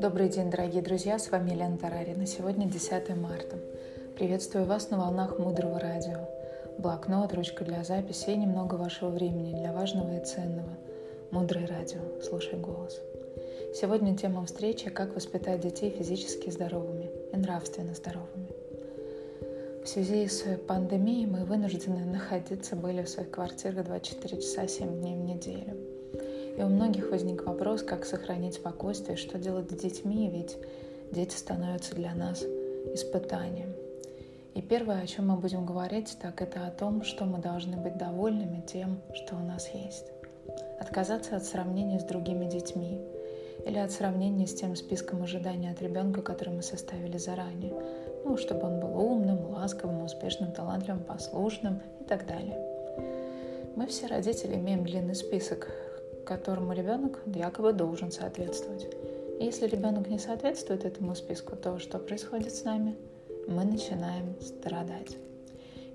Добрый день, дорогие друзья, с вами Лена Тарарина. Сегодня 10 марта. Приветствую вас на волнах Мудрого Радио. Блокнот, ручка для записи и немного вашего времени для важного и ценного. Мудрое Радио. Слушай голос. Сегодня тема встречи «Как воспитать детей физически здоровыми и нравственно здоровыми». В связи с пандемией мы вынуждены находиться были в своих квартирах 24 часа 7 дней в неделю. И у многих возник вопрос, как сохранить спокойствие, что делать с детьми, ведь дети становятся для нас испытанием. И первое, о чем мы будем говорить, так это о том, что мы должны быть довольными тем, что у нас есть. Отказаться от сравнения с другими детьми или от сравнения с тем списком ожиданий от ребенка, который мы составили заранее. Ну, чтобы он был умным, ласковым, успешным, талантливым, послушным и так далее. Мы все родители имеем длинный список, которому ребенок якобы должен соответствовать. Если ребенок не соответствует этому списку, то что происходит с нами? Мы начинаем страдать.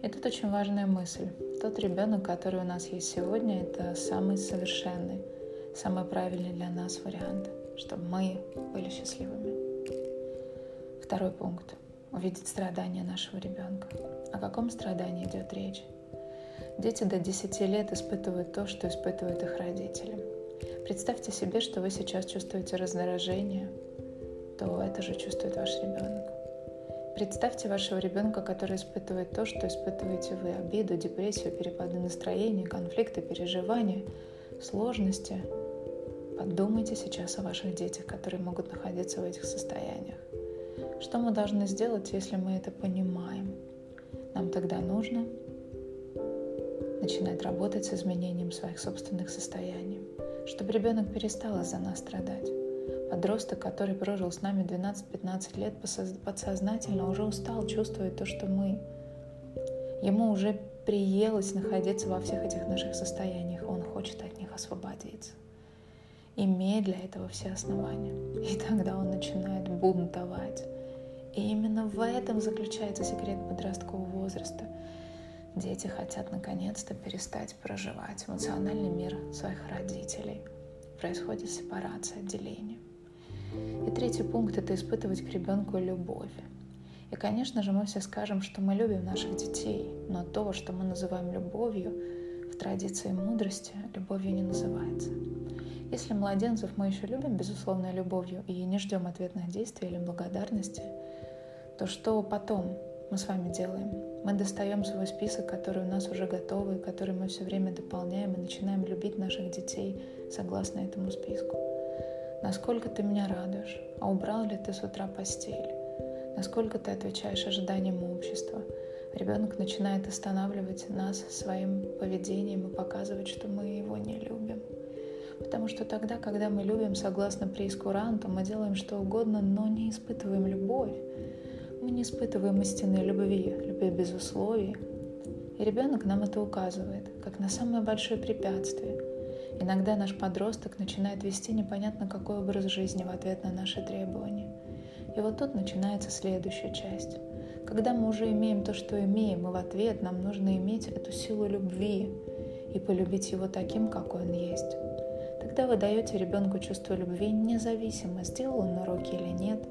И тут очень важная мысль. Тот ребенок, который у нас есть сегодня, это самый совершенный, самый правильный для нас вариант, чтобы мы были счастливыми. Второй пункт. Увидеть страдания нашего ребенка. О каком страдании идет речь? Дети до 10 лет испытывают то, что испытывают их родители. Представьте себе, что вы сейчас чувствуете раздражение, то это же чувствует ваш ребенок. Представьте вашего ребенка, который испытывает то, что испытываете вы. Обиду, депрессию, перепады настроения, конфликты, переживания, сложности. Подумайте сейчас о ваших детях, которые могут находиться в этих состояниях. Что мы должны сделать, если мы это понимаем? Нам тогда нужно начинать работать с изменением своих собственных состояний, чтобы ребенок перестал из-за нас страдать. Подросток, который прожил с нами 12-15 лет, подсознательно уже устал чувствовать то, что мы. Ему уже приелось находиться во всех этих наших состояниях, он хочет от них освободиться. Имеет для этого все основания. И тогда он начинает бунтовать. И именно в этом заключается секрет подросткового возраста – Дети хотят наконец-то перестать проживать эмоциональный мир своих родителей. Происходит сепарация, отделение. И третий пункт – это испытывать к ребенку любовь. И, конечно же, мы все скажем, что мы любим наших детей, но то, что мы называем любовью, в традиции мудрости любовью не называется. Если младенцев мы еще любим безусловной любовью и не ждем ответных действий или благодарности, то что потом? мы с вами делаем. Мы достаем свой список, который у нас уже готовый, который мы все время дополняем и начинаем любить наших детей согласно этому списку. Насколько ты меня радуешь? А убрал ли ты с утра постель? Насколько ты отвечаешь ожиданиям общества? Ребенок начинает останавливать нас своим поведением и показывать, что мы его не любим. Потому что тогда, когда мы любим согласно прейскуранту, мы делаем что угодно, но не испытываем любовь. Мы не испытываем истинной любви, любви без условий. И ребенок нам это указывает, как на самое большое препятствие. Иногда наш подросток начинает вести непонятно какой образ жизни в ответ на наши требования. И вот тут начинается следующая часть. Когда мы уже имеем то, что имеем, и в ответ нам нужно иметь эту силу любви и полюбить его таким, какой он есть. Тогда вы даете ребенку чувство любви независимо, сделал он уроки или нет,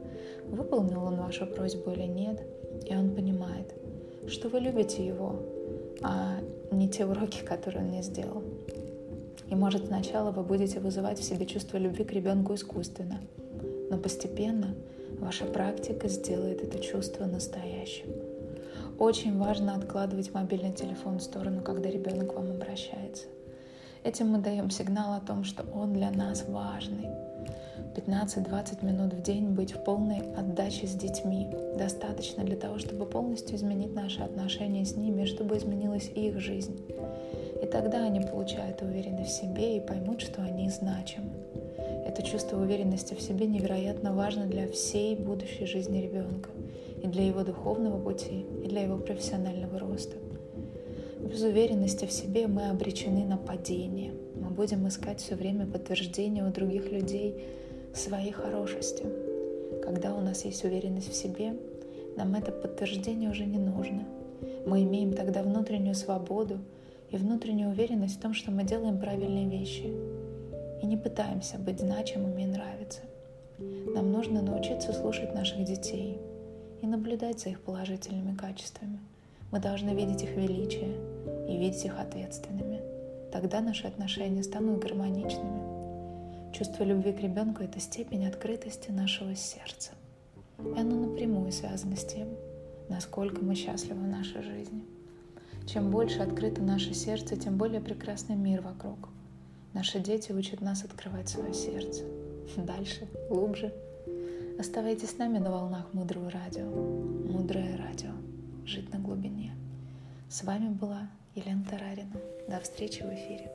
выполнил он вашу просьбу или нет, и он понимает, что вы любите его, а не те уроки, которые он не сделал. И может сначала вы будете вызывать в себе чувство любви к ребенку искусственно, но постепенно ваша практика сделает это чувство настоящим. Очень важно откладывать мобильный телефон в сторону, когда ребенок к вам обращается. Этим мы даем сигнал о том, что он для нас важный. 15-20 минут в день быть в полной отдаче с детьми достаточно для того, чтобы полностью изменить наши отношения с ними, чтобы изменилась их жизнь. И тогда они получают уверенность в себе и поймут, что они значимы. Это чувство уверенности в себе невероятно важно для всей будущей жизни ребенка, и для его духовного пути, и для его профессионального роста. Без уверенности в себе мы обречены на падение. Мы будем искать все время подтверждение у других людей своей хорошести. Когда у нас есть уверенность в себе, нам это подтверждение уже не нужно. Мы имеем тогда внутреннюю свободу и внутреннюю уверенность в том, что мы делаем правильные вещи и не пытаемся быть значимыми и нравиться. Нам нужно научиться слушать наших детей и наблюдать за их положительными качествами. Мы должны видеть их величие и видеть их ответственными. Тогда наши отношения станут гармоничными. Чувство любви к ребенку – это степень открытости нашего сердца. И оно напрямую связано с тем, насколько мы счастливы в нашей жизни. Чем больше открыто наше сердце, тем более прекрасный мир вокруг. Наши дети учат нас открывать свое сердце. Дальше, глубже. Оставайтесь с нами на волнах Мудрого радио. Мудрое радио. Жить на глубине. С вами была Елена Тарарина. До встречи в эфире.